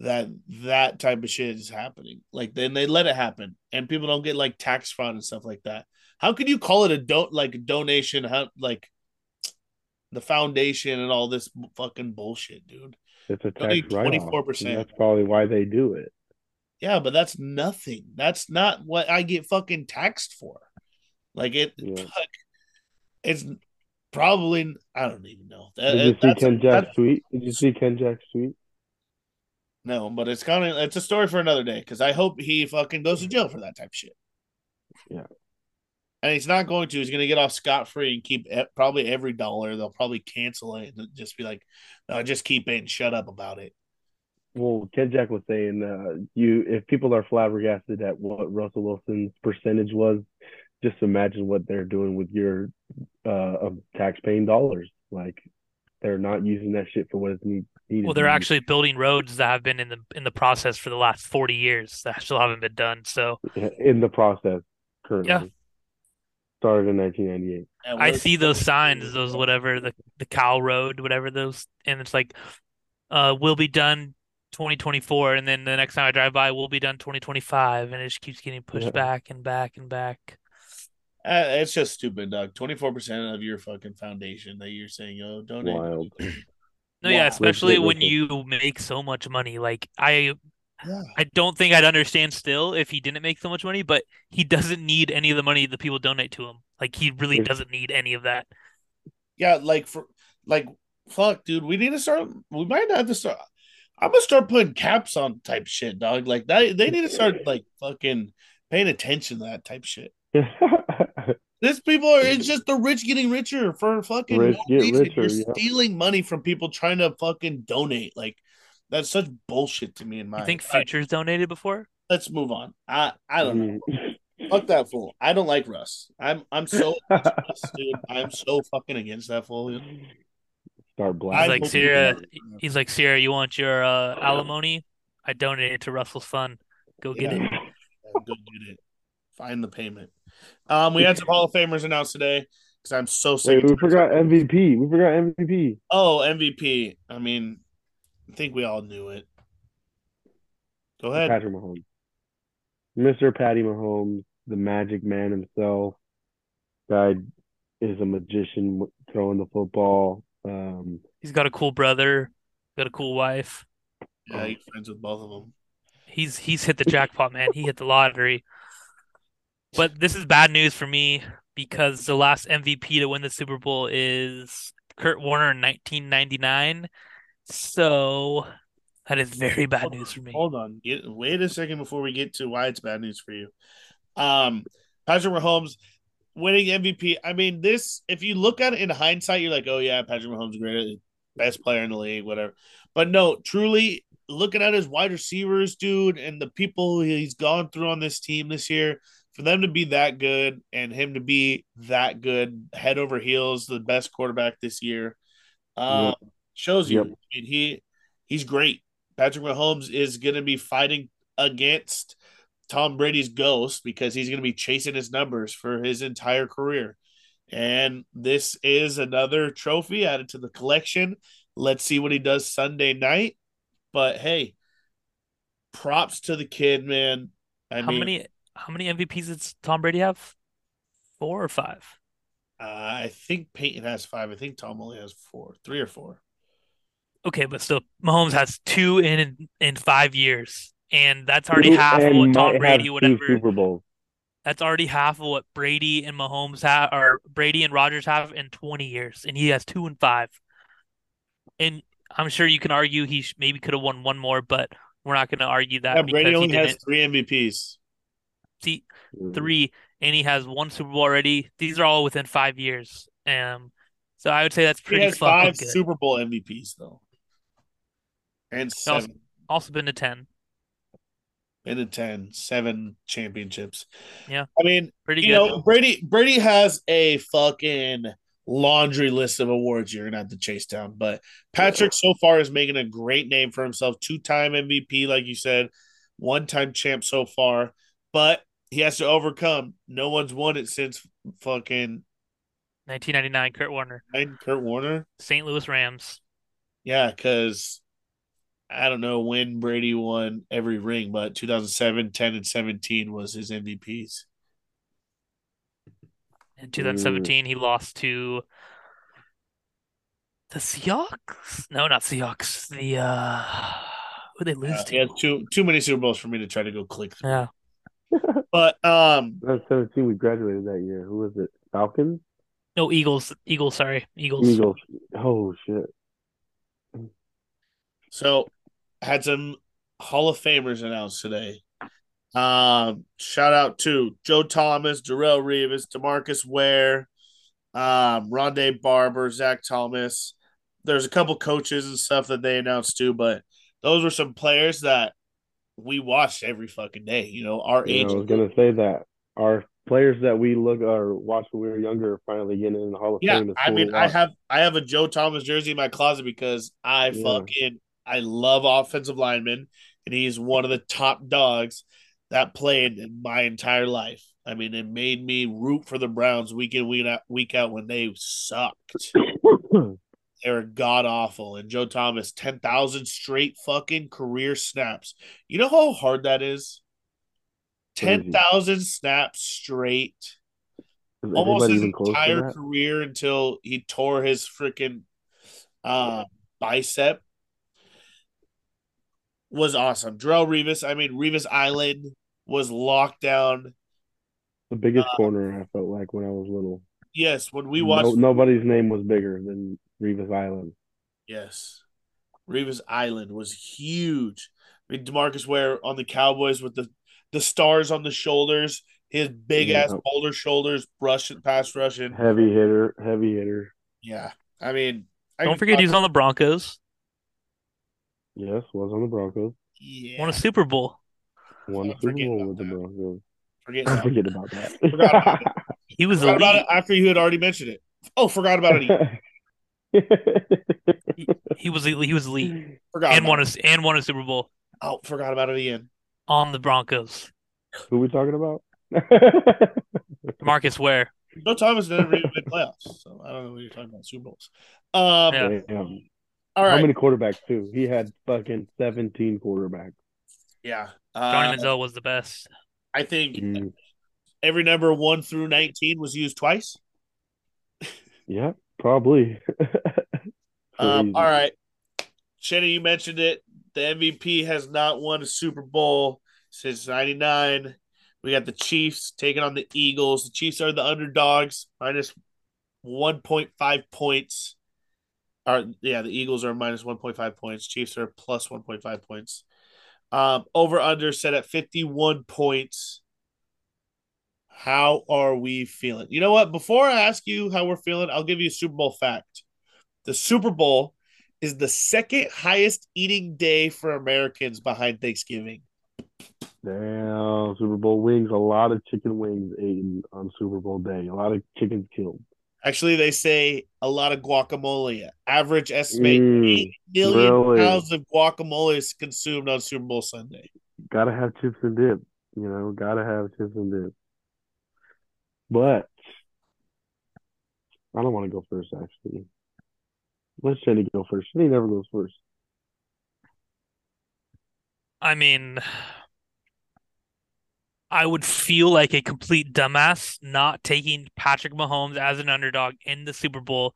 Speaker 1: that that type of shit is happening. Like then they let it happen, and people don't get like tax fraud and stuff like that. How could you call it a don't like donation? How like the foundation and all this fucking bullshit, dude?
Speaker 2: It's a tax write
Speaker 1: 24%.
Speaker 2: That's probably why they do it.
Speaker 1: Yeah, but that's nothing. That's not what I get fucking taxed for. Like it,
Speaker 2: Yeah.
Speaker 1: fuck, it's probably I don't even know. That,
Speaker 2: Did you see Ken Jack's tweet? Did you see Ken Jack's tweet?
Speaker 1: No, but it's kind of it's a story for another day because I hope he fucking goes to jail for that type of shit.
Speaker 2: Yeah.
Speaker 1: And he's not going to. He's going to get off scot free and keep e- probably every dollar. They'll probably cancel it and just be like, "No, just keep it and shut up about it."
Speaker 2: Well, Ken Jack was saying, uh, you if people are flabbergasted at what Russell Wilson's percentage was, just imagine what they're doing with your uh of tax-paying dollars. Like they're not using that shit for what it's need, needed.
Speaker 3: Well, they're actually building roads that have been in the in the process for the last 40 years that still haven't been done. So
Speaker 2: in the process currently.
Speaker 3: Yeah.
Speaker 2: Started in 1998.
Speaker 3: I see those signs, those whatever the the cow road, whatever those, and it's like, uh, will be done 2024, and then the next time I drive by, will be done 2025, and it just keeps getting pushed
Speaker 2: Yeah.
Speaker 3: back and back and back.
Speaker 1: Uh, it's just stupid, Doug. Twenty four percent of your fucking foundation that you're saying, "Oh, donate."
Speaker 2: Wild.
Speaker 3: No, yeah, especially
Speaker 2: Legit,
Speaker 3: when you make so much money. Like I,
Speaker 1: Yeah.
Speaker 3: I don't think I'd understand still if he didn't make so much money, but he doesn't need any of the money that people donate to him. Like he really
Speaker 2: It's-
Speaker 3: doesn't need any of that.
Speaker 1: Yeah, like for like fuck, dude. We need to start. We might not have to start. I'm gonna start putting caps on type shit, dog. Like that. They need to start like fucking paying attention to that type shit. This people are it's just the rich getting richer for fucking
Speaker 2: Rich
Speaker 1: no
Speaker 2: get richer,
Speaker 1: You're
Speaker 2: yeah.
Speaker 1: stealing money from people trying to fucking donate. Like that's such bullshit to me in my
Speaker 3: You think
Speaker 1: All right,
Speaker 3: Future's donated before?
Speaker 1: let's move on. I I don't know.
Speaker 2: Mm.
Speaker 1: Fuck that fool. I don't like Russ. I'm I'm so Russ, dude. I'm so fucking against that fool.
Speaker 2: Start
Speaker 3: He's like,
Speaker 1: hope-
Speaker 3: Sierra, he's like, Sierra, you want your uh, alimony? I donated to Russell's fund. Go get
Speaker 1: Yeah.
Speaker 3: it.
Speaker 1: Go get it. Find the payment. Um, we had some Hall of Famers announced today because I'm so sick.
Speaker 2: Wait, we forgot MVP. We forgot MVP.
Speaker 1: Oh, MVP. I mean, I think we all knew it. Go ahead.
Speaker 2: Patrick Mahomes. Mr. Patty Mahomes, the magic man himself. Guy is a magician throwing the football. Um,
Speaker 3: He's got a cool brother, got a cool wife.
Speaker 1: Yeah, he's friends with both of them.
Speaker 3: He's he's hit the jackpot, man. He hit the lottery. But this is bad news for me because the last MVP to win the Super Bowl is Kurt Warner in 1999. So that is very bad news for me.
Speaker 1: Hold on. Get wait a second before we get to why it's bad news for you. Um, Patrick Mahomes winning MVP. I mean, this if you look at it in hindsight, you're like, oh yeah, Patrick Mahomes is great, best player in the league, whatever. But no, truly, looking at his wide receivers, dude, and the people he's gone through on this team this year, for them to be that good and him to be that good, head over heels, the best quarterback this year, uh, yep. Shows you. Yep. I mean, he he's great. Patrick Mahomes is going to be fighting against Tom Brady's ghost because he's going to be chasing his numbers for his entire career. And this is another trophy added to the collection. Let's see what he does Sunday night. But hey, props to the kid, man.
Speaker 3: I how mean, many how many MVPs does Tom Brady have? Four or five?
Speaker 1: Uh, I think Peyton has five. I think Tom only has four, three or four.
Speaker 3: Okay, but still, Mahomes has two in in five years, and that's already half of what Tom Brady would ever. Super Bowls. That's already half of what Brady and Mahomes have, or Brady and Rodgers have in twenty years, and he has two and five. And I'm sure you can argue he maybe could have won one more, but we're not going to argue that.
Speaker 1: Yeah, Brady only has three MVPs.
Speaker 3: See, mm. three, and he has one Super Bowl already. These are all within five years. Um, so I would say that's pretty. He has five good.
Speaker 1: Super Bowl MVPs though, and seven.
Speaker 3: Also, also been to ten.
Speaker 1: Been to 10, seven championships.
Speaker 3: Yeah,
Speaker 1: I mean, pretty. You good. know, Brady. Brady has a fucking laundry list of awards you're gonna have to chase down. But Patrick so far is making a great name for himself. Two time MVP, like you said, one time champ so far. But he has to overcome. No one's won it since fucking
Speaker 3: 1999. Kurt Warner.
Speaker 1: Kurt Warner.
Speaker 3: St. Louis Rams.
Speaker 1: Yeah, because I don't know when Brady won every ring, but 2007, 10, and 17 was his MVPs.
Speaker 3: In 2017, he lost to the Seahawks. No, not Seahawks. The uh, who they lose uh, to?
Speaker 1: He had too too many Super Bowls for me to try to go click through. Yeah. but um,
Speaker 2: that's 17. We graduated that year. Who was it? Falcons.
Speaker 3: No, Eagles. Eagles. Sorry, Eagles.
Speaker 2: Eagles. Oh shit.
Speaker 1: So, had some Hall of Famers announced today. Um, shout out to Joe Thomas, Darrelle Revis, Demarcus Ware, um, Rondé Barber, Zach Thomas. There's a couple coaches and stuff that they announced too, but those were some players that we watched every fucking day. You know, our yeah, age.
Speaker 2: I was gonna say that our players that we look or watch when we were younger are finally getting in the Hall of
Speaker 1: yeah,
Speaker 2: Fame.
Speaker 1: Yeah, I mean, I have I have a Joe Thomas jersey in my closet because I yeah. fucking I love offensive linemen, and he's one of the top dogs that played in my entire life. I mean, it made me root for the Browns week in week out, week out when they sucked. they were god awful. And Joe Thomas, ten thousand straight fucking career snaps. You know how hard that is. Ten thousand snaps straight. Almost his entire career until he tore his freaking uh, bicep was awesome. Darrelle Revis, I mean Revis Island was locked down.
Speaker 2: The biggest uh, corner I felt like when I was little.
Speaker 1: Yes, when we watched, no,
Speaker 2: nobody's name was bigger than Revis Island.
Speaker 1: Yes, Revis Island was huge. I mean, Demarcus Ware on the Cowboys with the the stars on the shoulders, his big yeah. ass boulder shoulders, brushing pass rushing,
Speaker 2: heavy hitter, heavy hitter.
Speaker 1: Yeah, I mean,
Speaker 3: I don't forget he's on the Broncos.
Speaker 2: Yes, was on the Broncos.
Speaker 3: Yeah, won a Super Bowl.
Speaker 2: Won a Super Bowl with that. the Broncos.
Speaker 1: Forget, about
Speaker 2: forget about that.
Speaker 1: Forgot about it.
Speaker 3: he was
Speaker 1: forgot about it after you had already mentioned it. Oh, forgot about it.
Speaker 3: he, he, was he was elite. Forgot and won a and won a Super Bowl.
Speaker 1: Oh, forgot about it again.
Speaker 3: On the Broncos.
Speaker 2: Who we talking about?
Speaker 3: Marcus Ware.
Speaker 1: No Thomas never even made playoffs, so I don't know what you're talking about. Super Bowls. Um, yeah.
Speaker 2: All right. How many quarterbacks too? He had fucking seventeen quarterbacks.
Speaker 1: Yeah.
Speaker 3: Uh, Johnny Manziel was the best.
Speaker 1: I think mm. every number one through nineteen was used twice.
Speaker 2: yeah, probably.
Speaker 1: um, all right. Shannon, you mentioned it. The MVP has not won a Super Bowl since '99. We got the Chiefs taking on the Eagles. The Chiefs are the underdogs, minus 1.5 points. Are yeah, the Eagles are minus 1.5 points. Chiefs are plus 1.5 points. Um, over under set at 51 points. How are we feeling? You know what? Before I ask you how we're feeling, I'll give you a Super Bowl fact. The Super Bowl is the second highest eating day for Americans behind Thanksgiving.
Speaker 2: Damn, Super Bowl wings. A lot of chicken wings eaten on Super Bowl day. A lot of chickens killed.
Speaker 1: Actually, they say a lot of guacamole. Average estimate
Speaker 2: Mm,
Speaker 1: 8 million
Speaker 2: really?
Speaker 1: pounds of guacamole is consumed on Super Bowl Sunday.
Speaker 2: Gotta have chips and dip. You know, gotta have chips and dip. But I don't want to go first, actually. Let Jenny go first. Jenny never goes first.
Speaker 3: I mean, I would feel like a complete dumbass not taking Patrick Mahomes as an underdog in the Super Bowl,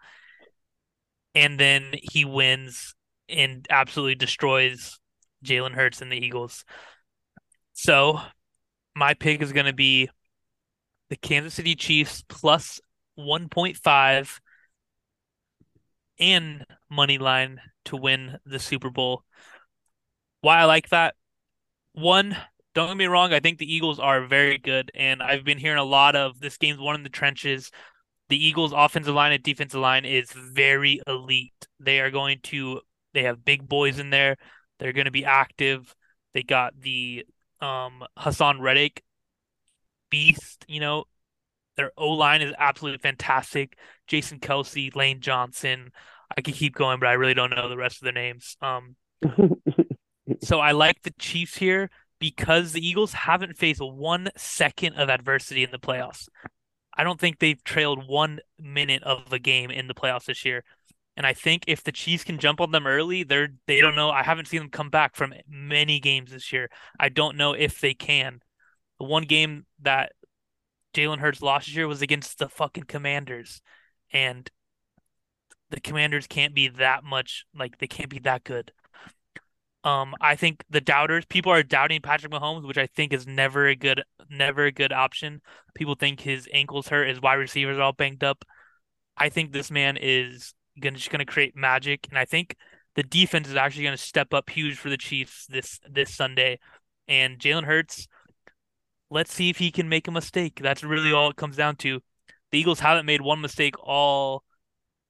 Speaker 3: and then he wins and absolutely destroys Jalen Hurts and the Eagles. So, my pick is going to be the Kansas City Chiefs plus 1.5 and money line to win the Super Bowl. Why I like that? One, don't get me wrong, I think the Eagles are very good, and I've been hearing a lot of this game's one in the trenches. The Eagles' offensive line and defensive line is very elite. They are going to, they have big boys in there. They're going to be active. They got the um Haason Reddick beast, you know. Their O line is absolutely fantastic. Jason Kelce, Lane Johnson. I could keep going, but I really don't know the rest of their names. Um, so I like the Chiefs here because the Eagles haven't faced one second of adversity in the playoffs. I don't think they've trailed one minute of a game in the playoffs this year. And I think if the Chiefs can jump on them early, they're they don't know. I haven't seen them come back from many games this year. I don't know if they can. The one game that Jalen Hurts lost this year was against the fucking Commanders. And the Commanders can't be that much like they can't be that good. Um, I think the doubters, people are doubting Patrick Mahomes, which I think is never a good, never a good option. People think his ankles hurt, his wide receivers are all banged up. I think this man is gonna just gonna create magic, and I think the defense is actually gonna step up huge for the Chiefs this this Sunday. And Jalen Hurts, let's see if he can make a mistake. That's really all it comes down to. The Eagles haven't made one mistake all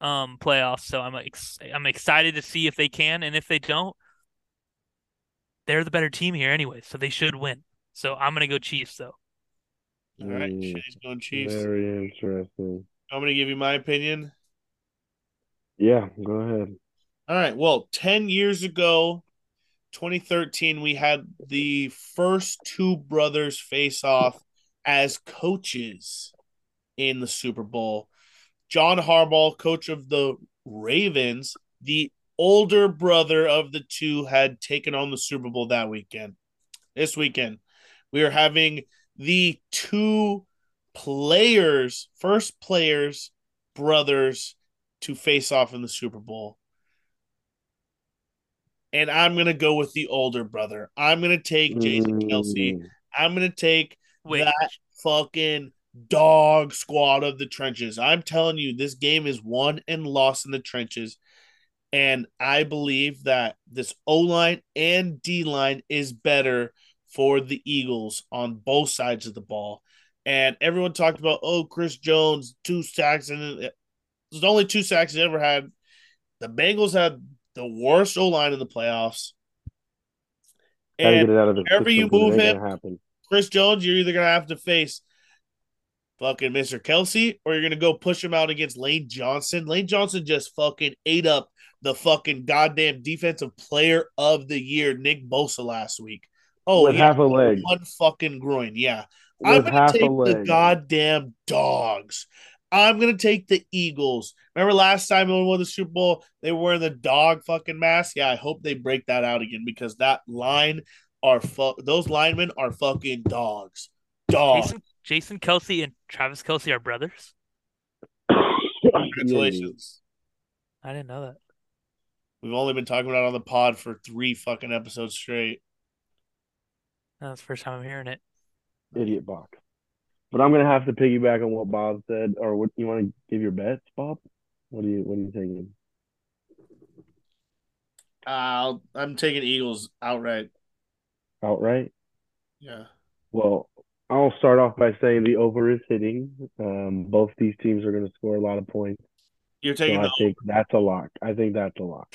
Speaker 3: um playoffs, so I'm ex- I'm excited to see if they can, and if they don't they're the better team here anyway, so they should win. So I'm gonna go Chiefs though.
Speaker 1: All right,
Speaker 2: hmm,
Speaker 1: Shay's going Chiefs.
Speaker 2: Very interesting.
Speaker 1: I'm going to give you my opinion.
Speaker 2: Yeah, go ahead.
Speaker 1: All right. Well, 10 years ago, 2013, we had the first two brothers face off as coaches in the Super Bowl. John Harbaugh, coach of the Ravens, the older brother of the two, had taken on the Super Bowl that weekend. This weekend, we are having the two players, first players, brothers to face off in the Super Bowl. And I'm going to go with the older brother. I'm going to take Jason Kelce.
Speaker 2: Mm,
Speaker 1: I'm going to take
Speaker 3: Wait,
Speaker 1: that fucking dog squad of the trenches. I'm telling you, this game is won and lost in the trenches. And I believe that this O line and D line is better for the Eagles on both sides of the ball. And everyone talked about, oh, Chris Jones, two sacks. And uh, there's only two sacks he ever had. The Bengals had the worst O line in the playoffs. And
Speaker 2: get it out of the
Speaker 1: wherever you
Speaker 2: system 'cause it
Speaker 1: move him,
Speaker 2: happen.
Speaker 1: Chris Jones, you're either gonna have to face fucking Mr. Kelce or you're gonna go push him out against Lane Johnson. Lane Johnson just fucking ate up the fucking goddamn defensive player of the year, Nick Bosa, last week. Oh,
Speaker 2: With
Speaker 1: yeah,
Speaker 2: half a leg.
Speaker 1: one fucking groin. Yeah. I'm gonna
Speaker 2: half
Speaker 1: take
Speaker 2: a
Speaker 1: the goddamn dogs. I'm gonna take the Eagles. Remember last time when we won the Super Bowl, they were wearing the dog fucking mask. Yeah, I hope they break that out again because that line are fu- those linemen are fucking dogs. Dogs.
Speaker 3: Jason Jason Kelce and Travis Kelce are brothers.
Speaker 1: Congratulations.
Speaker 3: I didn't know that.
Speaker 1: We've only been talking about it on the pod for three fucking episodes straight.
Speaker 3: That's the first time I'm hearing it.
Speaker 2: Idiot Bach. But I'm gonna have to piggyback on what Bob said, or what you want to give your bets, Bob? What are you What are you thinking?
Speaker 1: Uh, I'm taking Eagles outright.
Speaker 2: Outright?
Speaker 1: Yeah.
Speaker 2: Well, I'll start off by saying the over is hitting. Um, both these teams are going to score a lot of points.
Speaker 1: You're
Speaker 2: So
Speaker 1: taking
Speaker 2: I
Speaker 1: the
Speaker 2: think that's a lock. I think that's a lock.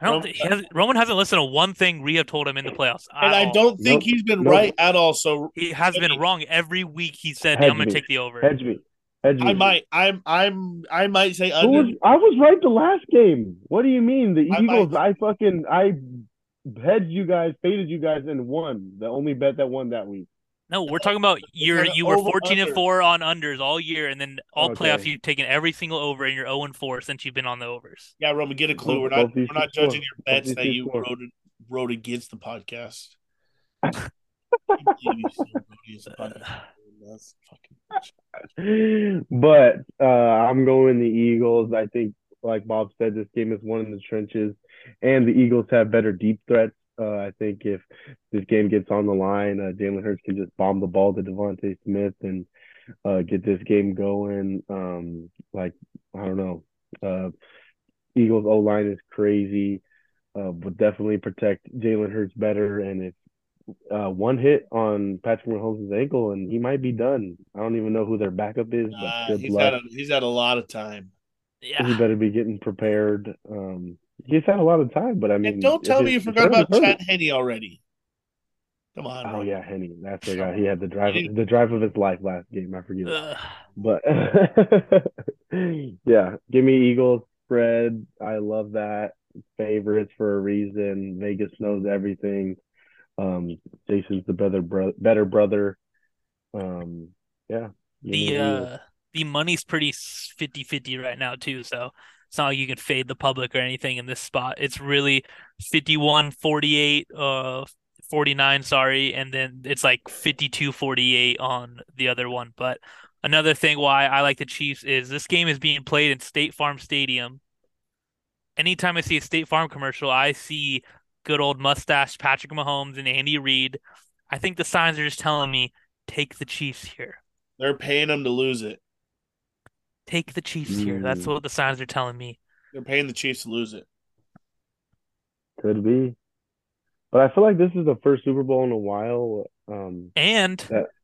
Speaker 3: I don't think he has, Roman hasn't listened to one thing Rhea told him in the playoffs.
Speaker 1: and I don't think
Speaker 2: Nope.
Speaker 1: he's been
Speaker 2: Nope.
Speaker 1: right at all. So
Speaker 3: He has been
Speaker 1: me.
Speaker 3: wrong every week. He said,
Speaker 2: Hedge
Speaker 3: "I'm going to take the over."
Speaker 2: Hedge me. Hedge me.
Speaker 1: I might, I'm, I'm, I might say under.
Speaker 2: was, I was right the last game. What do you mean? The
Speaker 1: I might-
Speaker 2: Eagles, I fucking I hedged you guys, faded you guys, and won. The only bet that won that week.
Speaker 3: No, we're talking about you're you were
Speaker 1: over
Speaker 3: 14 and
Speaker 1: under.
Speaker 3: 4 on unders all year, and then all
Speaker 2: Okay.
Speaker 3: playoffs you've taken every single over, and you're 0 and 4 since you've been on the overs.
Speaker 1: Yeah, Roman, get a clue. We're not, we're not judging your bets that you wrote wrote against the podcast.
Speaker 2: But uh, I'm going the Eagles. I think, like Bob said, this game is one in the trenches, and the Eagles have better deep threats. Uh, I think if this game gets on the line, uh, Jalen Hurts can just bomb the ball to DeVonta Smith and uh, get this game going. Um, like I don't know, uh, Eagles O line is crazy. Uh, would definitely protect Jalen Hurts better, and if uh, one hit on Patrick Mahomes' ankle, and he might be done. I don't even know who their backup is, but
Speaker 1: Uh,
Speaker 2: good
Speaker 1: he's had
Speaker 2: luck.
Speaker 1: a, he's had a lot of time.
Speaker 3: Yeah, he
Speaker 2: better be getting prepared. Um, he's had a lot of time, but I mean,
Speaker 1: And don't tell
Speaker 2: it-
Speaker 1: me you
Speaker 2: if
Speaker 1: forgot
Speaker 2: it
Speaker 1: about
Speaker 2: hurts-
Speaker 1: Chad Henne already. Come on,
Speaker 2: Oh
Speaker 1: bro.
Speaker 2: yeah, Henne. That's the guy. He had the drive,
Speaker 1: He-
Speaker 2: the drive of his life last game. I forget.
Speaker 3: Ugh.
Speaker 2: But yeah, give me Eagles spread. I love that. Favorites for a reason. Vegas knows everything. Um, Jason's the better bro- better brother. Um, yeah.
Speaker 3: The uh the money's pretty 50-50 right now too, so it's not like you can fade the public or anything in this spot. It's really 51 48 uh 49 sorry and then it's like 52 48 on the other one. But another thing why I like the Chiefs is this game is being played in State Farm Stadium. Anytime I see a State Farm commercial, I see good old mustache Patrick Mahomes and Andy Reid. I think the signs are just telling me take the Chiefs here.
Speaker 1: They're paying them to lose it.
Speaker 3: Take the Chiefs here. That's
Speaker 2: Mm.
Speaker 3: what the signs are telling me.
Speaker 1: They're paying the Chiefs to lose it.
Speaker 2: Could be. But I feel like this is the first Super Bowl in a while um,
Speaker 3: And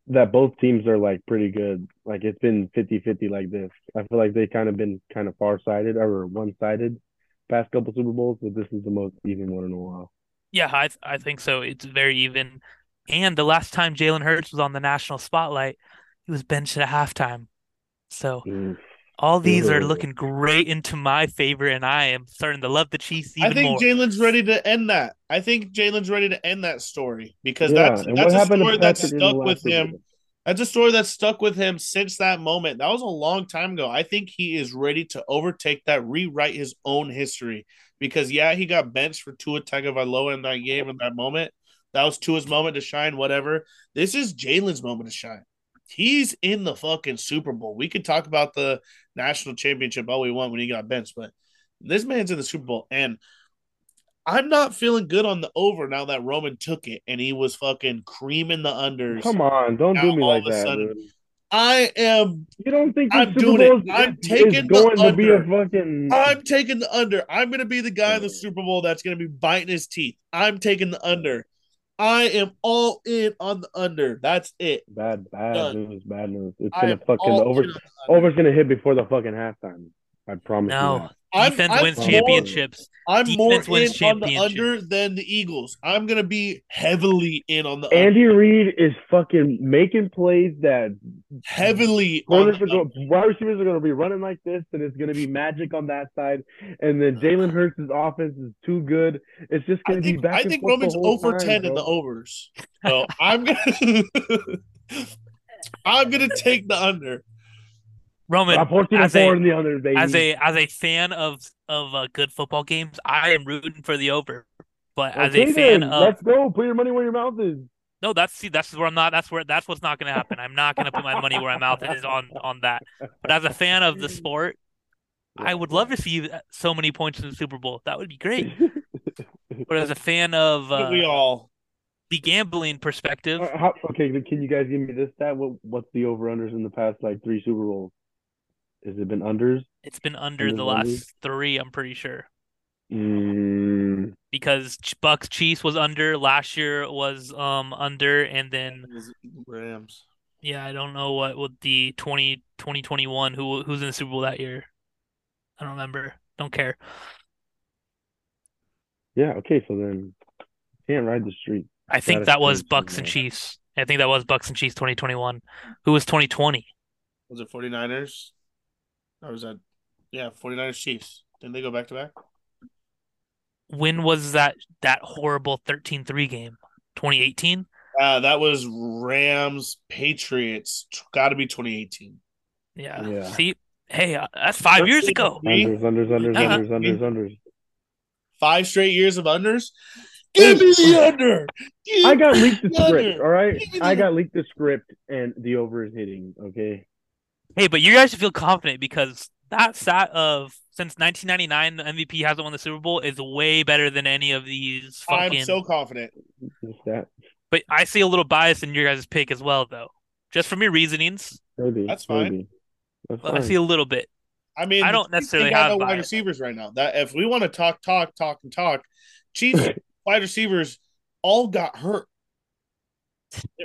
Speaker 2: that both teams are like pretty good. Like it's been 50-50 like this. I feel like they kind of been kind of far-sided or one-sided past couple Super Bowls, but this is the most even one in a while.
Speaker 3: yeah, I I think so. It's very even. And the last time Jalen Hurts was on the national spotlight, he was benched at halftime. So
Speaker 2: Mm.
Speaker 3: All these are looking great into my favor, and I am starting to love the Chiefs
Speaker 1: I think
Speaker 3: more.
Speaker 1: Jalen's ready to end that. I think Jalen's ready to end that story because
Speaker 2: Yeah,
Speaker 1: that's
Speaker 2: and
Speaker 1: that's a story that's
Speaker 2: Patrick in the
Speaker 1: stuck with him.
Speaker 2: Bowl?
Speaker 1: That's a story that stuck with him since that moment. That was a long time ago. I think he is ready to overtake that, rewrite his own history. Because yeah, he got benched for Tua Tagovailoa in that game in that moment. That was Tua's moment to shine. Whatever. This is Jalen's moment to shine. He's in the fucking Super Bowl. We could talk about the national championship all we want when he got benched, but this man's in the Super Bowl, and I'm not feeling good on the over now that Roman took it and he was fucking creaming the unders.
Speaker 2: Come on, don't
Speaker 1: Now
Speaker 2: do me like that,
Speaker 1: sudden-. I am
Speaker 2: You don't think
Speaker 1: I'm
Speaker 2: Super
Speaker 1: doing it.
Speaker 2: Bowl is,
Speaker 1: I'm taking the
Speaker 2: going to be a fucking
Speaker 1: I'm taking the under. I'm gonna be the guy in the Super Bowl that's gonna be biting his teeth. I'm taking the under. I am all in on the under. That's it.
Speaker 2: bad, bad
Speaker 1: Done.
Speaker 2: news, bad news. It's
Speaker 1: I
Speaker 2: gonna fucking over.
Speaker 1: in on the under.
Speaker 2: Over's gonna hit before the fucking halftime. I promise you
Speaker 3: No,
Speaker 2: that.
Speaker 1: I'm-
Speaker 3: defense
Speaker 1: I'm
Speaker 3: wins
Speaker 2: more-
Speaker 3: championships.
Speaker 1: I'm more
Speaker 3: Defense wins
Speaker 1: in on the under than the Eagles. I'm gonna be heavily in on the
Speaker 2: Andy
Speaker 1: under.
Speaker 2: Reid is fucking making plays that
Speaker 1: Heavily on
Speaker 2: corners are go,
Speaker 1: under.
Speaker 2: wide receivers are going to be running like this, and it's going to be magic on that side. And then Jalen Hurts' offense is too good. It's just going to be
Speaker 1: think
Speaker 2: back
Speaker 1: I
Speaker 2: and
Speaker 1: think
Speaker 2: forth the
Speaker 1: Roman's over oh
Speaker 2: time,
Speaker 1: ten in the overs. So I'm gonna I'm gonna take the under.
Speaker 3: Roman,
Speaker 2: I'm 14 and
Speaker 3: as a-
Speaker 2: in the under, baby.
Speaker 3: as a as a fan of of uh, good football games, I am rooting for the over. But as a fan
Speaker 2: then,
Speaker 3: of
Speaker 2: let's go. Put your money where your mouth is.
Speaker 3: no, that's see, that's where I'm not. That's where that's what's not going to happen. I'm not going to put my money where my mouth is on on that. But as a fan of the sport, I would love to see so many points in the Super Bowl. That would be great. But as a fan of uh,
Speaker 1: we all
Speaker 3: the gambling perspective,
Speaker 2: Uh, how- okay, then can you guys give me this stat? What, what's the over unders in the past like three Super Bowls? Has it been unders?
Speaker 3: it's been under
Speaker 2: Under
Speaker 3: the
Speaker 2: the under?
Speaker 3: last three. I'm pretty sure
Speaker 2: Mm,
Speaker 3: because Bucks Chiefs was under last year was um under, and then
Speaker 1: Rams.
Speaker 3: yeah, I don't know what with the 20, 2021 who who's in the Super Bowl that year. I don't remember. Don't care.
Speaker 2: Yeah. Okay. So then, can't ride the street.
Speaker 3: I think that was Bucks and Chiefs. I think that was Bucks and Chiefs 2021. Who was 2020?
Speaker 1: Was it 49ers? Or was that yeah, 49ers Chiefs. Didn't they go back to back?
Speaker 3: When was that that horrible 13-3 game? 2018?
Speaker 1: Uh that was Rams Patriots. Got to be 2018.
Speaker 3: Yeah.
Speaker 2: Yeah.
Speaker 3: See, hey, uh, that's five years ago.
Speaker 2: Unders, unders, unders,
Speaker 3: Uh-huh.
Speaker 2: unders, unders, unders.
Speaker 1: Five straight years of unders. Give me the under. Give
Speaker 2: I got leaked the
Speaker 1: the
Speaker 2: script.
Speaker 1: under.
Speaker 2: All right.
Speaker 1: Give
Speaker 2: I got leaked the script, and the over is hitting. Okay.
Speaker 3: Hey, but you guys should feel confident because that stat of since 1999 the MVP hasn't won the Super Bowl is way better than any of these fucking.
Speaker 1: I'm so confident.
Speaker 2: Just that.
Speaker 3: But I see a little bias in your guys' pick as well, though, just from your reasonings.
Speaker 2: Maybe.
Speaker 1: That's fine.
Speaker 2: Maybe. That's
Speaker 3: But
Speaker 2: fine.
Speaker 3: I see a little bit.
Speaker 1: I mean,
Speaker 3: I don't necessarily have
Speaker 1: no wide receivers right now. That if we want to talk, talk, talk, and talk, Chiefs wide receivers all got hurt.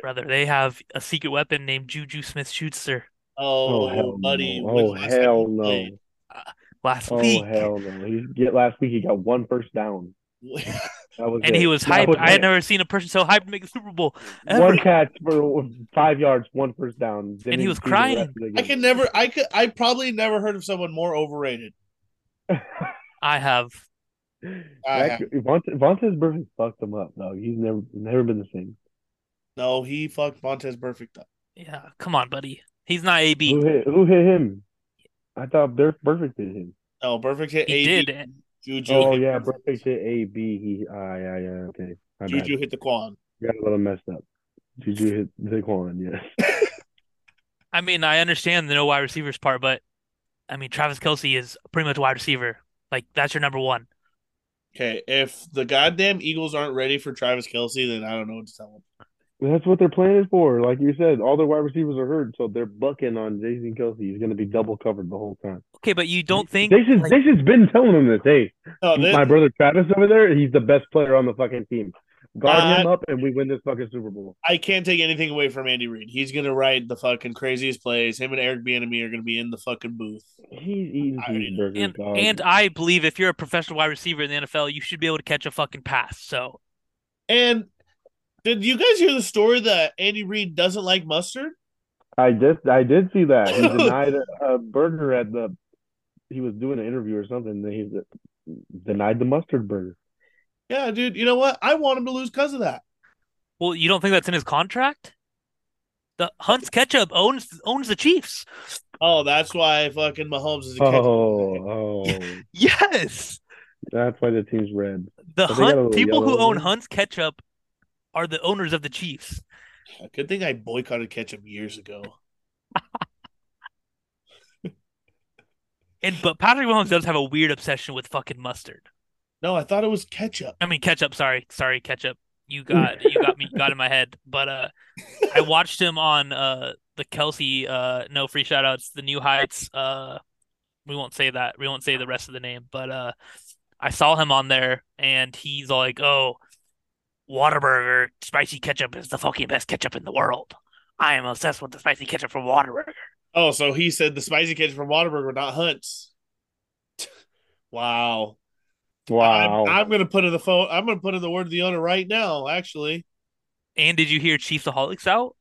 Speaker 3: Brother, they have a secret weapon named Juju Smith-Schuster.
Speaker 1: Oh,
Speaker 2: Oh, hell
Speaker 1: buddy!
Speaker 2: no. Oh
Speaker 1: last
Speaker 2: hell
Speaker 1: he
Speaker 2: no.
Speaker 1: played?
Speaker 3: Uh, last
Speaker 2: Oh
Speaker 3: week.
Speaker 2: hell no. He get last week he got one first down. That was
Speaker 3: And
Speaker 2: it.
Speaker 3: he was
Speaker 2: That
Speaker 3: hyped. I had
Speaker 2: it.
Speaker 3: never seen a person so hyped to make the Super Bowl.
Speaker 2: one catch for five yards, one first down. Didn't
Speaker 3: And he was
Speaker 2: see the rest
Speaker 3: crying.
Speaker 1: I
Speaker 2: game.
Speaker 1: can never. I could. I probably never heard of someone more overrated.
Speaker 3: I have.
Speaker 1: I
Speaker 2: That- Vontaze, Vontaze Burfict fucked him up, dog. He's never never been the same.
Speaker 1: No, he fucked Vontaze Burfict up.
Speaker 3: Yeah, come on, buddy. He's not AB.
Speaker 2: Who hit who hit him? I thought Bur- Burfict hit him.
Speaker 1: No, Burfict hit.
Speaker 3: He
Speaker 1: AB.
Speaker 3: did.
Speaker 1: Juju.
Speaker 2: Oh yeah,
Speaker 1: perfect.
Speaker 2: Hit A B. He ah yeah yeah okay. My bad.
Speaker 1: Juju hit the Quan.
Speaker 2: Got a little messed up. Juju hit Zaquan, yes.
Speaker 3: I mean, I understand the no wide receivers part, but I mean, Travis Kelce is pretty much wide receiver. Like that's your number one.
Speaker 1: Okay, if the goddamn Eagles aren't ready for Travis Kelce, then I don't know what to tell them.
Speaker 2: That's what they're planning for. Like you said, all their wide receivers are hurt, so they're bucking on Jason Kelce. He's going to be double covered the whole time.
Speaker 3: Okay, but you don't think
Speaker 2: Jason's,
Speaker 3: like,
Speaker 2: Jason's been telling him this. Hey,
Speaker 1: No, this,
Speaker 2: my brother Travis over there, he's the best player on the fucking team. Guard
Speaker 1: Uh,
Speaker 2: him up, and we win this fucking Super Bowl.
Speaker 1: I can't take anything away from Andy Reid. He's gonna write the fucking craziest plays. Him and Eric Bieniemy are gonna be in the fucking booth.
Speaker 2: He's eating
Speaker 1: I
Speaker 2: cheeseburgers,
Speaker 3: and
Speaker 2: dog.
Speaker 3: and I believe if you're a professional wide receiver in the NFL, you should be able to catch a fucking pass. So
Speaker 1: And did you guys hear the story that Andy Reid doesn't like mustard?
Speaker 2: I did, I did see that he denied a, a burger at the. He was doing an interview or something. and He denied the mustard burger.
Speaker 1: Yeah, dude. You know what? I want him to lose because of that.
Speaker 3: well, you don't think that's in his contract? The Hunt's Ketchup owns owns the Chiefs.
Speaker 1: Oh, that's why fucking Mahomes is a catch.
Speaker 2: Oh, oh,
Speaker 3: Yes.
Speaker 2: that's why the team's red.
Speaker 3: The
Speaker 2: But they got a
Speaker 3: Hunt
Speaker 2: little
Speaker 3: people who
Speaker 2: yellow
Speaker 3: own. Hunt's Ketchup are the owners of the Chiefs.
Speaker 1: Good thing I boycotted ketchup years ago.
Speaker 3: And but Patrick Mahomes does have a weird obsession with fucking mustard.
Speaker 1: No, I thought it was ketchup.
Speaker 3: I mean ketchup, sorry. Sorry, ketchup. You got you got me got in my head. But uh I watched him on uh the Kelce uh no free shout outs, the New Heights uh we won't say that. We won't say the rest of the name, but uh I saw him on there and he's like, "Oh, Whataburger spicy ketchup is the fucking best ketchup in the world. I am obsessed with the spicy ketchup from Whataburger.
Speaker 1: Oh, so he said the spicy ketchup from Whataburger, were not Hunt's. wow.
Speaker 2: Wow.
Speaker 1: I'm, I'm gonna put in the phone. I'm gonna put in the word of the owner right now. Actually,
Speaker 3: And did you hear Chiefsaholics out?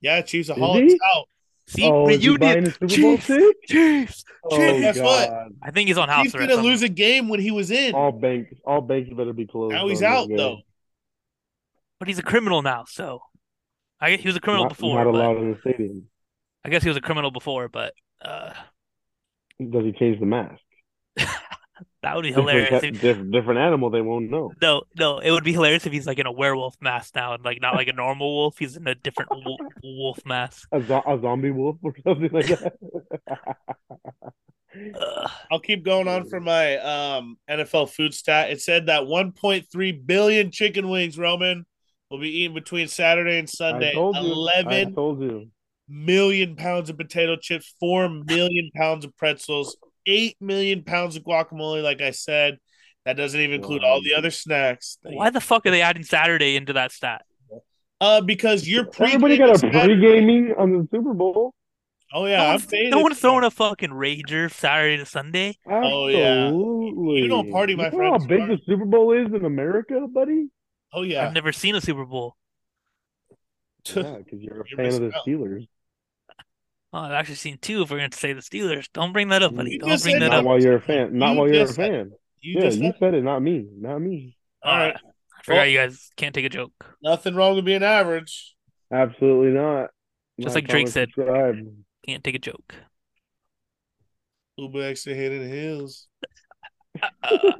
Speaker 1: yeah, Chiefs of
Speaker 2: Is
Speaker 1: out.
Speaker 3: See,
Speaker 2: oh, is he
Speaker 3: reunion.
Speaker 2: buying a Super Bowl
Speaker 3: Chiefs,
Speaker 2: ticket?
Speaker 3: Chiefs.
Speaker 2: Oh,
Speaker 1: Guess what?
Speaker 2: God.
Speaker 3: I think he's on house
Speaker 1: He's gonna lose a game when he was in.
Speaker 2: All banks, all banks better be closed.
Speaker 1: now he's out
Speaker 2: game.
Speaker 1: though.
Speaker 3: But he's a criminal now, so I guess he was a criminal
Speaker 2: Not,
Speaker 3: before.
Speaker 2: not
Speaker 3: but
Speaker 2: allowed in the stadium.
Speaker 3: I guess he was a criminal before, but uh,
Speaker 2: Does he change the mask?
Speaker 3: that would be hilarious.
Speaker 2: Different,
Speaker 3: If,
Speaker 2: different, different animal, they won't know.
Speaker 3: no, no, it would be hilarious if he's like in a werewolf mask now, and like not like a normal wolf. He's in a different wolf, wolf mask.
Speaker 2: A, zo- a zombie wolf or something like that.
Speaker 1: I'll keep going on for my um, NFL food stat. It said that 1.3 billion chicken wings, Roman, will be eating between Saturday and Sunday.
Speaker 2: I told you. I told you.
Speaker 1: million pounds of potato chips, 4 million pounds of pretzels, 8 million pounds of guacamole, like I said. That doesn't even include all the other snacks.
Speaker 3: Why the fuck are they adding Saturday into that stat?
Speaker 1: Uh, because you're pre
Speaker 2: Everybody got a pre-gaming on the Super Bowl.
Speaker 1: Oh yeah,
Speaker 3: no
Speaker 1: I'm
Speaker 3: one's, no one's throwing a fucking rager Saturday to Sunday.
Speaker 1: Oh, yeah. You don't party, my
Speaker 2: You know how
Speaker 1: friends.
Speaker 2: big the Super Bowl is in America, buddy?
Speaker 1: Oh yeah.
Speaker 3: I've never seen a Super Bowl.
Speaker 2: Yeah, because you're a
Speaker 1: You're
Speaker 2: fan of the
Speaker 1: out.
Speaker 2: Steelers.
Speaker 3: Oh, I've actually seen two. If we're going to say the Steelers, don't bring that up, buddy.
Speaker 1: You
Speaker 3: Don't bring
Speaker 1: said
Speaker 3: that
Speaker 2: Not
Speaker 3: up.
Speaker 2: while you're a fan. Not
Speaker 1: You
Speaker 2: while you're a fan.
Speaker 1: You
Speaker 2: yeah,
Speaker 1: just
Speaker 2: you
Speaker 1: said,
Speaker 2: said it, not me. Not me.
Speaker 1: all right.
Speaker 3: I forgot
Speaker 1: Well-
Speaker 3: you guys can't take a joke.
Speaker 1: Nothing wrong with being average.
Speaker 2: Absolutely not.
Speaker 3: Just
Speaker 2: My
Speaker 3: like Drake said.
Speaker 2: subscribe.
Speaker 3: Can't take a joke.
Speaker 1: Uber extra hit in the hills.